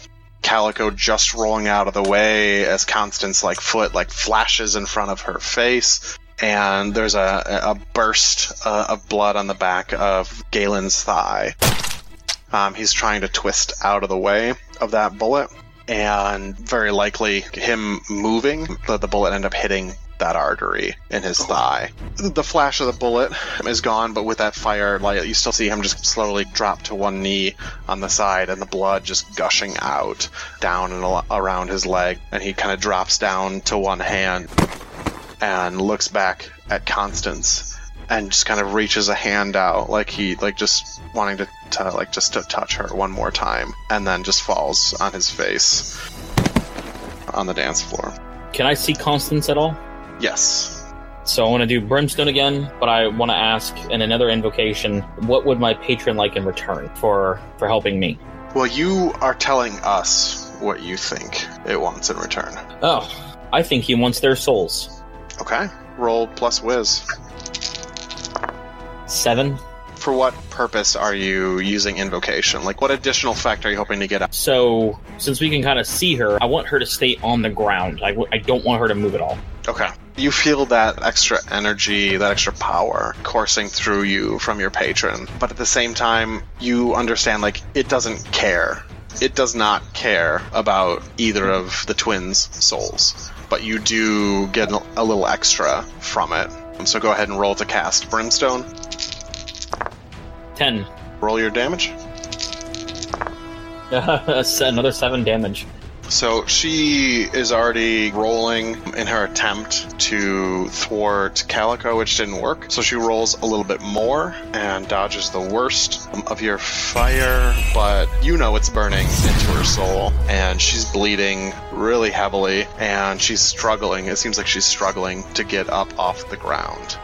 Calico just rolling out of the way as Constance like foot like flashes in front of her face. And there's a, a burst uh, of blood on the back of Galen's thigh. Um, he's trying to twist out of the way of that bullet, and very likely him moving, the, the bullet end up hitting that artery in his oh. thigh. The flash of the bullet is gone, but with that fire light, you still see him just slowly drop to one knee on the side, and the blood just gushing out down and around his leg, and he kind of drops down to one hand and looks back at Constance and just kind of reaches a hand out like he like just wanting to, to like just to touch her one more time and then just falls on his face on the dance floor. Can I see Constance at all? Yes. So I want to do Brimstone again, but I want to ask in another invocation, what would my patron like in return for for helping me? Well, you are telling us what you think it wants in return. Oh, I think he wants their souls. Okay. Roll plus WIS. Seven. For what purpose are you using invocation? Like, what additional effect are you hoping to get out? So since we can kind of see her, I want her to stay on the ground. I, w- I don't want her to move at all. Okay. You feel that extra energy, that extra power coursing through you from your patron, but at the same time, you understand, like, it doesn't care. It does not care about either of the twins' souls, but you do get a little extra from it. So go ahead and roll to cast Brimstone. Ten. Roll your damage. Another seven damage. So she is already rolling in her attempt to thwart Calico, which didn't work. So she rolls a little bit more and dodges the worst of your fire, but you know it's burning into her soul, and she's bleeding really heavily, and she's struggling. It seems like she's struggling to get up off the ground.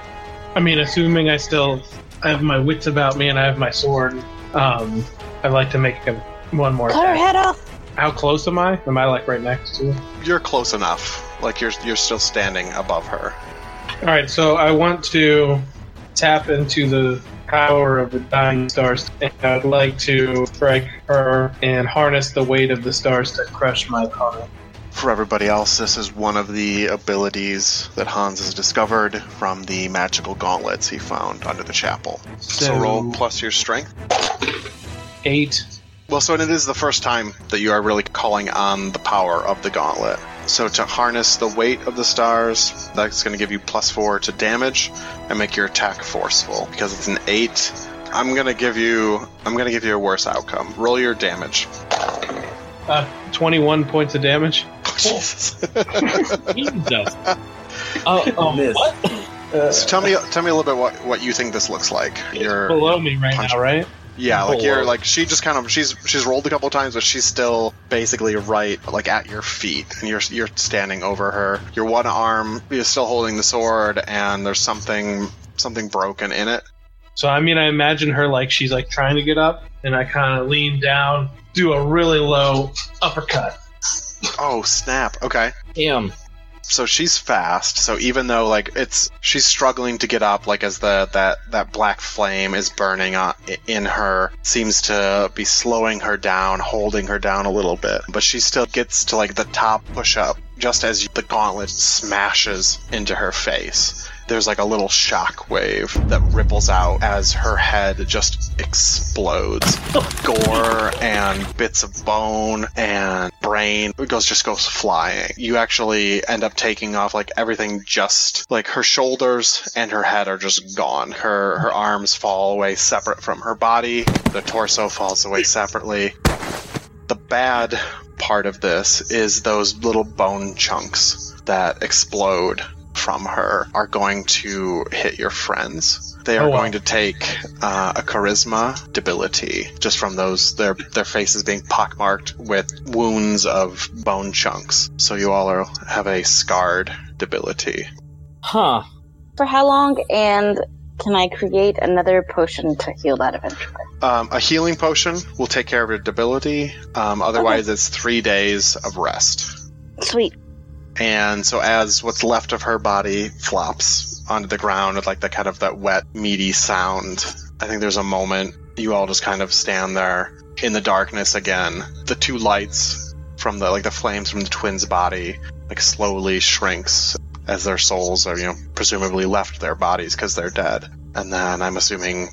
I mean, assuming I still have my wits about me and I have my sword, um, I'd like to make a, one more. Cut her head off. How close am I? Am I like right next to her? You're close enough. Like you're you're still standing above her. All right, so I want to tap into the power of the dying stars, and I'd like to strike her and harness the weight of the stars to crush my opponent. For everybody else, this is one of the abilities that Hans has discovered from the magical gauntlets he found under the chapel. So, So- roll plus your strength. Eight. Well, so and it is the first time that you are really calling on the power of the gauntlet. So to harness the weight of the stars, that's going to give you plus four to damage and make your attack forceful. Because it's an eight, I'm going to give you I'm going to give you a worse outcome. Roll your damage. Uh, 21 points of damage. Jesus. Jesus. Uh, um, Miss. what? so tell me tell me a little bit what, what you think this looks like. You're Below me right punch- now, right? Yeah, like you're like she just kind of she's she's rolled a couple times, but she's still basically right like at your feet, and you're you're standing over her. Your one arm is still holding the sword, and there's something something broken in it. So I mean, I imagine her like she's like trying to get up, and I kind of lean down, do a really low uppercut. Oh snap! Okay, Damn. so she's fast. So even though like it's she's struggling to get up, like as the that that black flame is burning on, in her, seems to be slowing her down, holding her down a little bit. But she still gets to like the top push up just as the gauntlet smashes into her face. There's like a little shock wave that ripples out as her head just explodes. Gore and bits of bone and brain it goes just goes flying. You actually end up taking off like everything just like her shoulders and her head are just gone. Her her arms fall away separate from her body. The torso falls away separately. The bad part of this is those little bone chunks that explode from her are going to hit your friends. They are Oh, wow. going to take uh, a charisma debility just from those their their faces being pockmarked with wounds of bone chunks. So you all are, have a scarred debility. Huh. For how long? And can I create another potion to heal that eventually? Um, a healing potion will take care of your debility. Um, otherwise, it's three days of rest. Sweet. And so, as what's left of her body flops onto the ground with like the kind of that wet, meaty sound, I think there's a moment you all just kind of stand there in the darkness again. The two lights from the like the flames from the twins' body like slowly shrinks as their souls are you know presumably left their bodies because they're dead. And then I'm assuming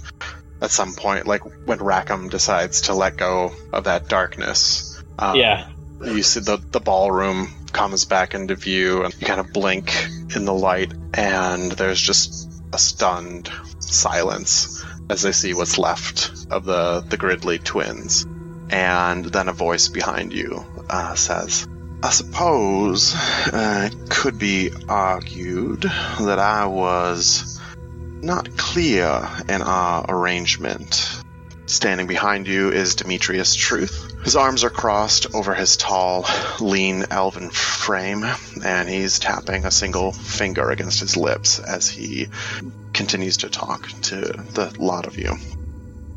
at some point, like when Rackham decides to let go of that darkness, um, yeah. You see the, the ballroom comes back into view and you kind of blink in the light and there's just a stunned silence as they see what's left of the, the Gridley twins. And then a voice behind you uh, says, I suppose uh, it could be argued that I was not clear in our arrangement. Standing behind you is Demetrius Truth. His arms are crossed over his tall, lean elven frame, and he's tapping a single finger against his lips as he continues to talk to the lot of you.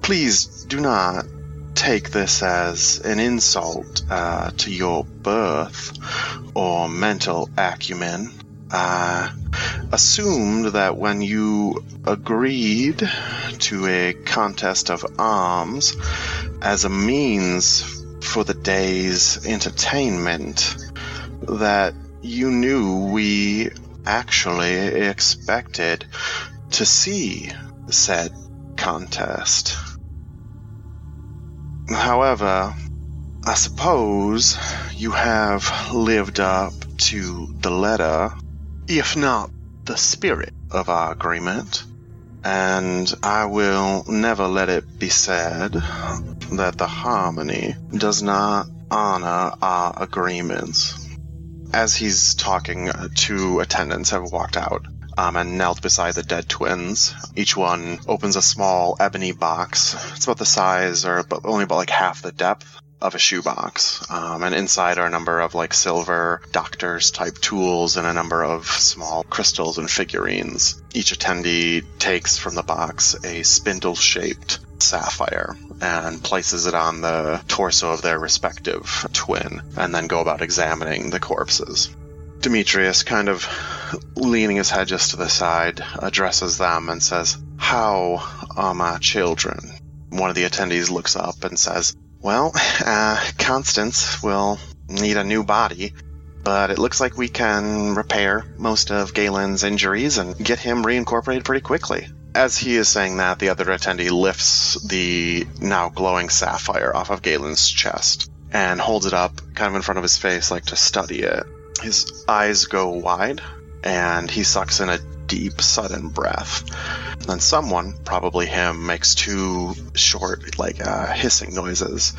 Please do not take this as an insult uh, to your birth or mental acumen. I assumed that when you agreed to a contest of arms as a means for the day's entertainment, that you knew we actually expected to see said contest. However, I suppose you have lived up to the letter, if not the spirit of our agreement, and I will never let it be said that the harmony does not honor our agreements. As he's talking, two attendants have walked out um, and knelt beside the dead twins. Each one opens a small ebony box. It's about the size, or only about like half the depth of a shoebox. Um, and inside are a number of like silver doctor's type tools and a number of small crystals and figurines. Each attendee takes from the box a spindle shaped sapphire and places it on the torso of their respective twin and then go about examining the corpses. Demetrius, kind of leaning his head just to the side, addresses them and says, How are my children? One of the attendees looks up and says, Well, uh, Constance will need a new body, but it looks like we can repair most of Galen's injuries and get him reincorporated pretty quickly. As he is saying that, the other attendee lifts the now glowing sapphire off of Galen's chest and holds it up kind of in front of his face like to study it. His eyes go wide, and he sucks in a deep, sudden breath. Then someone, probably him, makes two short, like uh, hissing noises,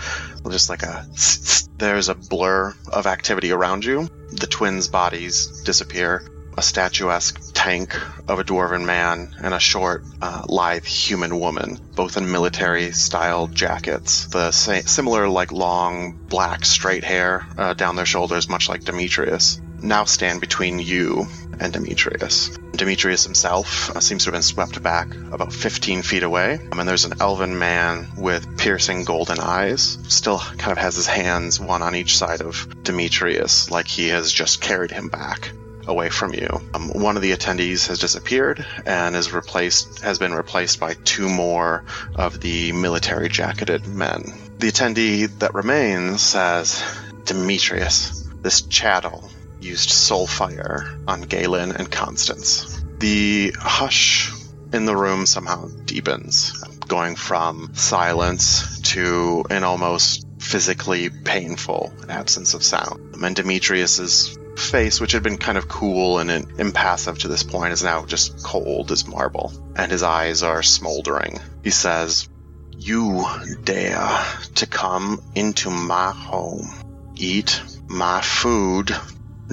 just like a. There's a blur of activity around you. The twins' bodies disappear. A statuesque tank of a dwarven man and a short, uh, lithe human woman, both in military-style jackets. The sa- similar, like long, black, straight hair uh, down their shoulders, much like Demetrius now stand between you and Demetrius. Demetrius himself uh, seems to have been swept back about 15 feet away, um, and there's an elven man with piercing golden eyes. Still kind of has his hands one on each side of Demetrius, like he has just carried him back away from you. Um, one of the attendees has disappeared and is replaced has been replaced by two more of the military jacketed men. The attendee that remains says, Demetrius, this chattel used soulfire on Galen and Constance. The hush in the room somehow deepens, going from silence to an almost physically painful absence of sound. And Demetrius's face, which had been kind of cool and impassive to this point, is now just cold as marble, and his eyes are smoldering. He says, You dare to come into my home, eat my food,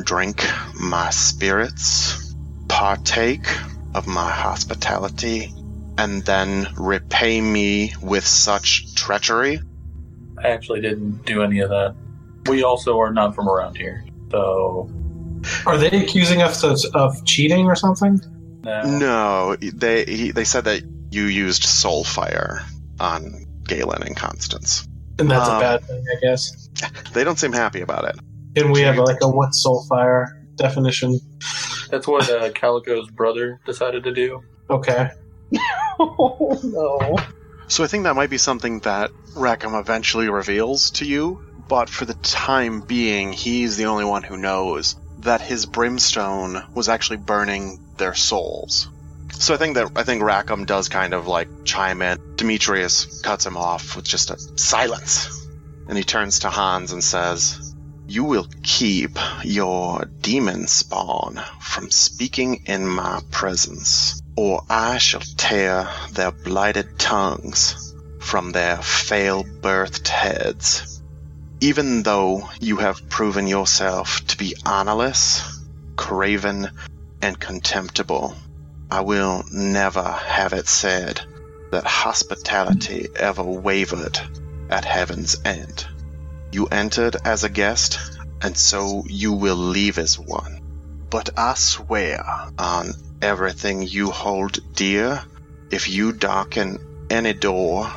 drink my spirits, partake of my hospitality, and then repay me with such treachery? I actually didn't do any of that. We also are not from around here, so Are they accusing us of, of cheating or something? no. No, they he, they said that you used soul fire on Galen and Constance. And that's Um, a bad thing, I guess. They don't seem happy about it. And we have like a what soulfire definition. That's what uh, Calico's brother decided to do. Okay. oh no. So I think that might be something that Rackham eventually reveals to you, but for the time being, he's the only one who knows that his brimstone was actually burning their souls. So I think that I think Rackham does kind of like chime in. Demetrius cuts him off with just a silence. And he turns to Hans and says, You will keep your demon spawn from speaking in my presence, or I shall tear their blighted tongues from their fail birthed heads. Even though you have proven yourself to be honorless, craven, and contemptible, I will never have it said that hospitality ever wavered at heaven's end. You entered as a guest, and so you will leave as one. But I swear on everything you hold dear, if you darken any door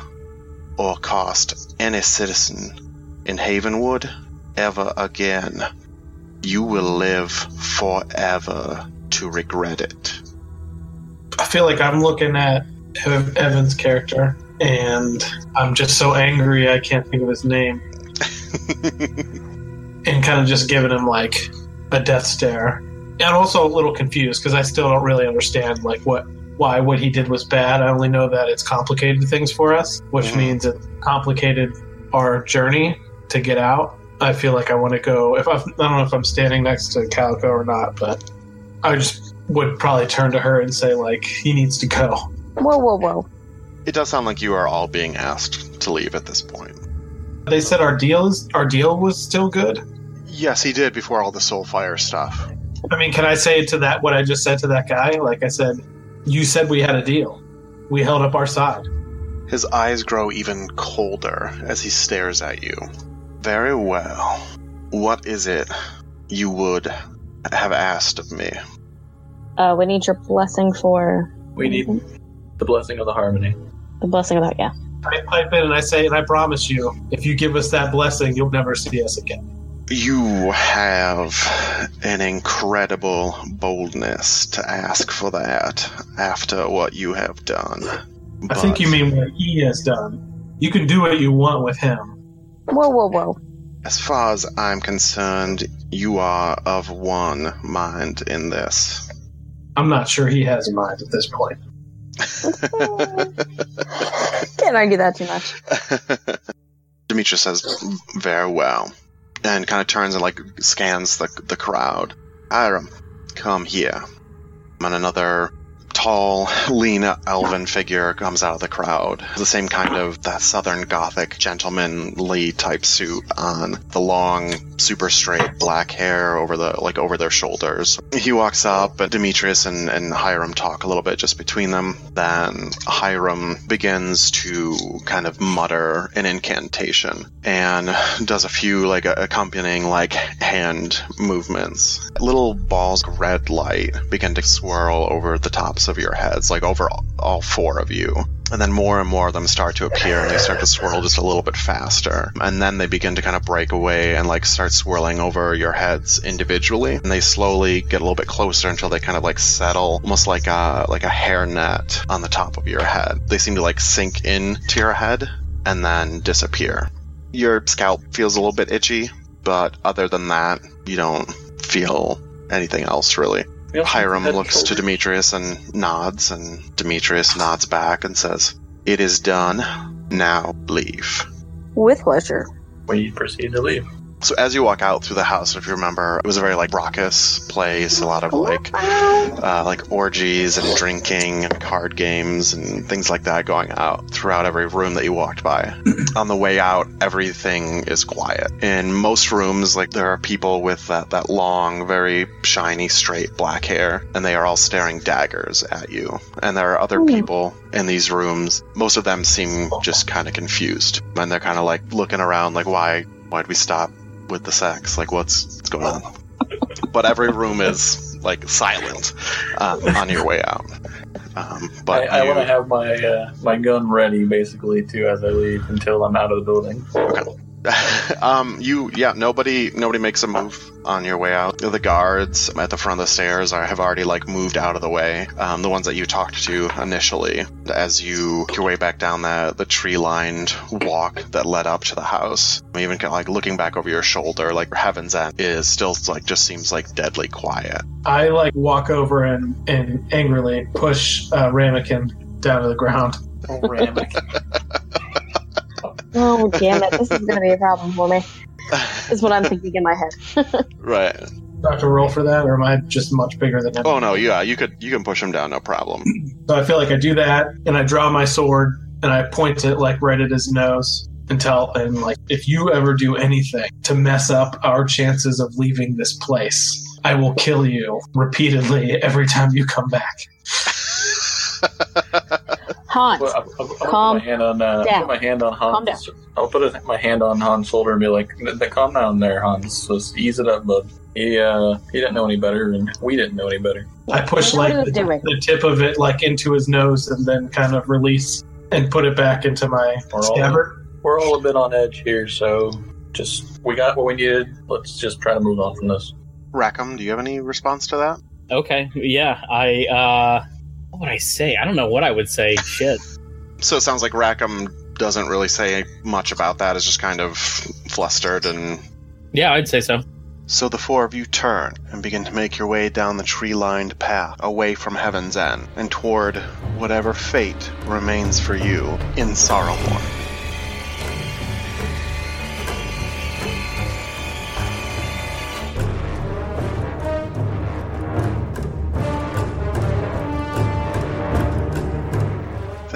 or cost any citizen in Havenwood ever again, you will live forever to regret it. I feel like I'm looking at Evan's character, and I'm just so angry I can't think of his name, and kind of just giving him like a death stare. And I'm also a little confused because I still don't really understand like what why what he did was bad. I only know that it's complicated things for us, which Mhm. means it complicated our journey to get out. I feel like I want to go. If i I don't know if I'm standing next to Calico or not, but I just would probably turn to her and say like he needs to go. Whoa, whoa, whoa. it does sound like you are all being asked to leave at this point. They said our deal is our deal was still good. Yes, he did before all the Soulfire stuff. I mean, can I say to that what I just said to that guy? Like I said, you said we had a deal. We held up our side. His eyes grow even colder as he stares at you. Very well. What is it you would have asked of me? Uh, we need your blessing for We need the blessing of the harmony. the blessing of that. Yeah. I pipe in and I say, and I promise you, if you give us that blessing, you'll never see us again. You have an incredible boldness to ask for that after what you have done. I think you mean what he has done. You can do what you want with him. Whoa, whoa, whoa. As far as I'm concerned, you are of one mind in this. I'm not sure he has a mind at this point. Can't argue that too much. Demetrius says, "Very well," and kind of turns and like scans the the crowd. Hiram, come here. And another tall, lean elven figure comes out of the crowd. The same kind of that southern gothic gentlemanly type suit on, the long, super straight black hair over the like over their shoulders. He walks up, and Demetrius and, and Hiram talk a little bit just between them. Then Hiram begins to kind of mutter an incantation and does a few like accompanying like hand movements. Little balls of red light begin to swirl over the tops of your heads, like over all, all four of you. And then more and more of them start to appear and they start to swirl just a little bit faster. And then they begin to kind of break away and like start swirling over your heads individually. And they slowly get a little bit closer until they kind of like settle almost like a like a hairnet on the top of your head. They seem to like sink into your head and then disappear. Your scalp feels a little bit itchy, but other than that, you don't feel anything else really. Hiram Head and looks to. Demetrius and nods, and Demetrius nods back and says, It is done. Now leave. With pleasure. We proceed to leave. So as you walk out through the house, if you remember, it was a very like raucous place, a lot of like uh, like orgies and drinking and card games and things like that going out throughout every room that you walked by. On the way out, everything is quiet. In most rooms, like there are people with that, that long, very shiny, straight black hair, and they are all staring daggers at you. And there are other Hmm. people in these rooms. Most of them seem just kind of confused, and they're kind of like looking around, like why why'd we stop with the sex? Like what's what's going on? But every room is like silent uh, on your way out. Um, but I, I want to have my uh, my gun ready basically too as I leave until I'm out of the building. um, you, yeah, nobody, nobody makes a move on your way out. The guards at the front of the stairs are, have already like moved out of the way. Um, the ones that you talked to initially, as you make your way back down the the tree lined walk that led up to the house. Even kind of, like looking back over your shoulder, like Heaven's End is still like just seems like deadly quiet. I like walk over and, and angrily push uh, Ramekin down to the ground. Oh, Ramek. Oh damn it! This is gonna be a problem for me. Is what I'm thinking in my head. right. Do I have to roll for that, or am I just much bigger than him? Oh no, yeah, you could you can push him down, no problem. So I feel like I do that, and I draw my sword and I point it like right at his nose and tell him like, if you ever do anything to mess up our chances of leaving this place, I will kill you repeatedly every time you come back. Hans, I'll, I'll, I'll Calm put my hand on uh, down. put my hand on Calm Hans. I'll put a, my hand on Hans' shoulder and be like, "N- n- "Calm down there, Hans. Just ease it up, bud." He uh, he didn't know any better, and we didn't know any better. I push like what he was the, the tip of it like into his nose and then kind of release and put it back into my We're all scabbard. we're all a bit on edge here, so just we got what we needed. Let's just try to move on from this. Rackham, do you have any response to that? Okay, yeah, I uh what would I say? I don't know what I would say. Shit. So it sounds like Rackham doesn't really say much about that. Is just kind of flustered and Yeah, I'd say so. So the four of you turn and begin to make your way down the tree lined path away from Heaven's End and toward whatever fate remains for you in Sorrowmore.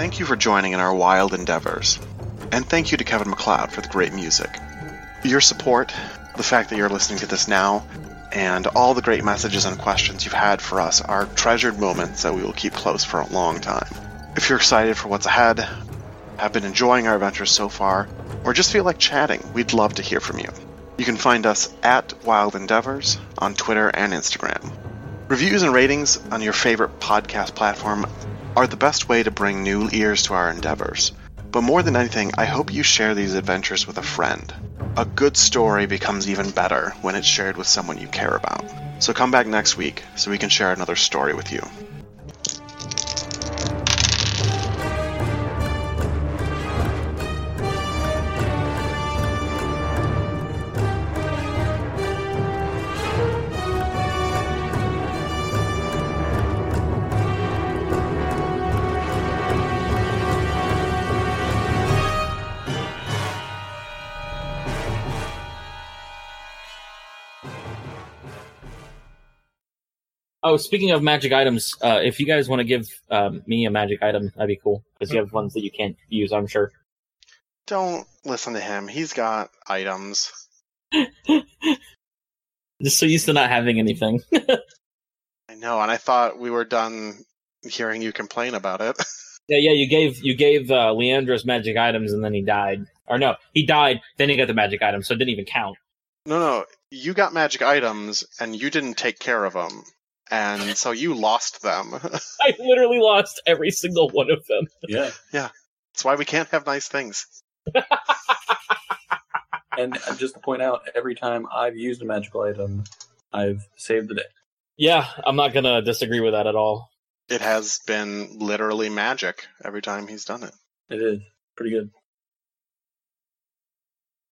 Thank you for joining in our wild endeavors. And thank you to Kevin MacLeod for the great music. Your support, the fact that you're listening to this now, and all the great messages and questions you've had for us are treasured moments that we will keep close for a long time. If you're excited for what's ahead, have been enjoying our adventures so far, or just feel like chatting, we'd love to hear from you. You can find us at Wild Endeavors on Twitter and Instagram. Reviews and ratings on your favorite podcast platform are the best way to bring new ears to our endeavors. But more than anything, I hope you share these adventures with a friend. A good story becomes even better when it's shared with someone you care about. So come back next week so we can share another story with you. Oh, speaking of magic items, uh, if you guys want to give um, me a magic item, that'd be cool because you have ones that you can't use. I'm sure. Don't listen to him. He's got items. Just so used to not having anything. I know, and I thought we were done hearing you complain about it. yeah, yeah. You gave you gave uh, Leandros magic items, and then he died. Or no, he died. Then he got the magic item, so it didn't even count. no, no, you got magic items and you didn't take care of them. And so you lost them. I literally lost every single one of them. Yeah, yeah. That's why we can't have nice things. and just to point out, every time I've used a magical item, I've saved the day. Yeah, I'm not gonna disagree with that at all. It has been literally magic every time he's done it. It is pretty good.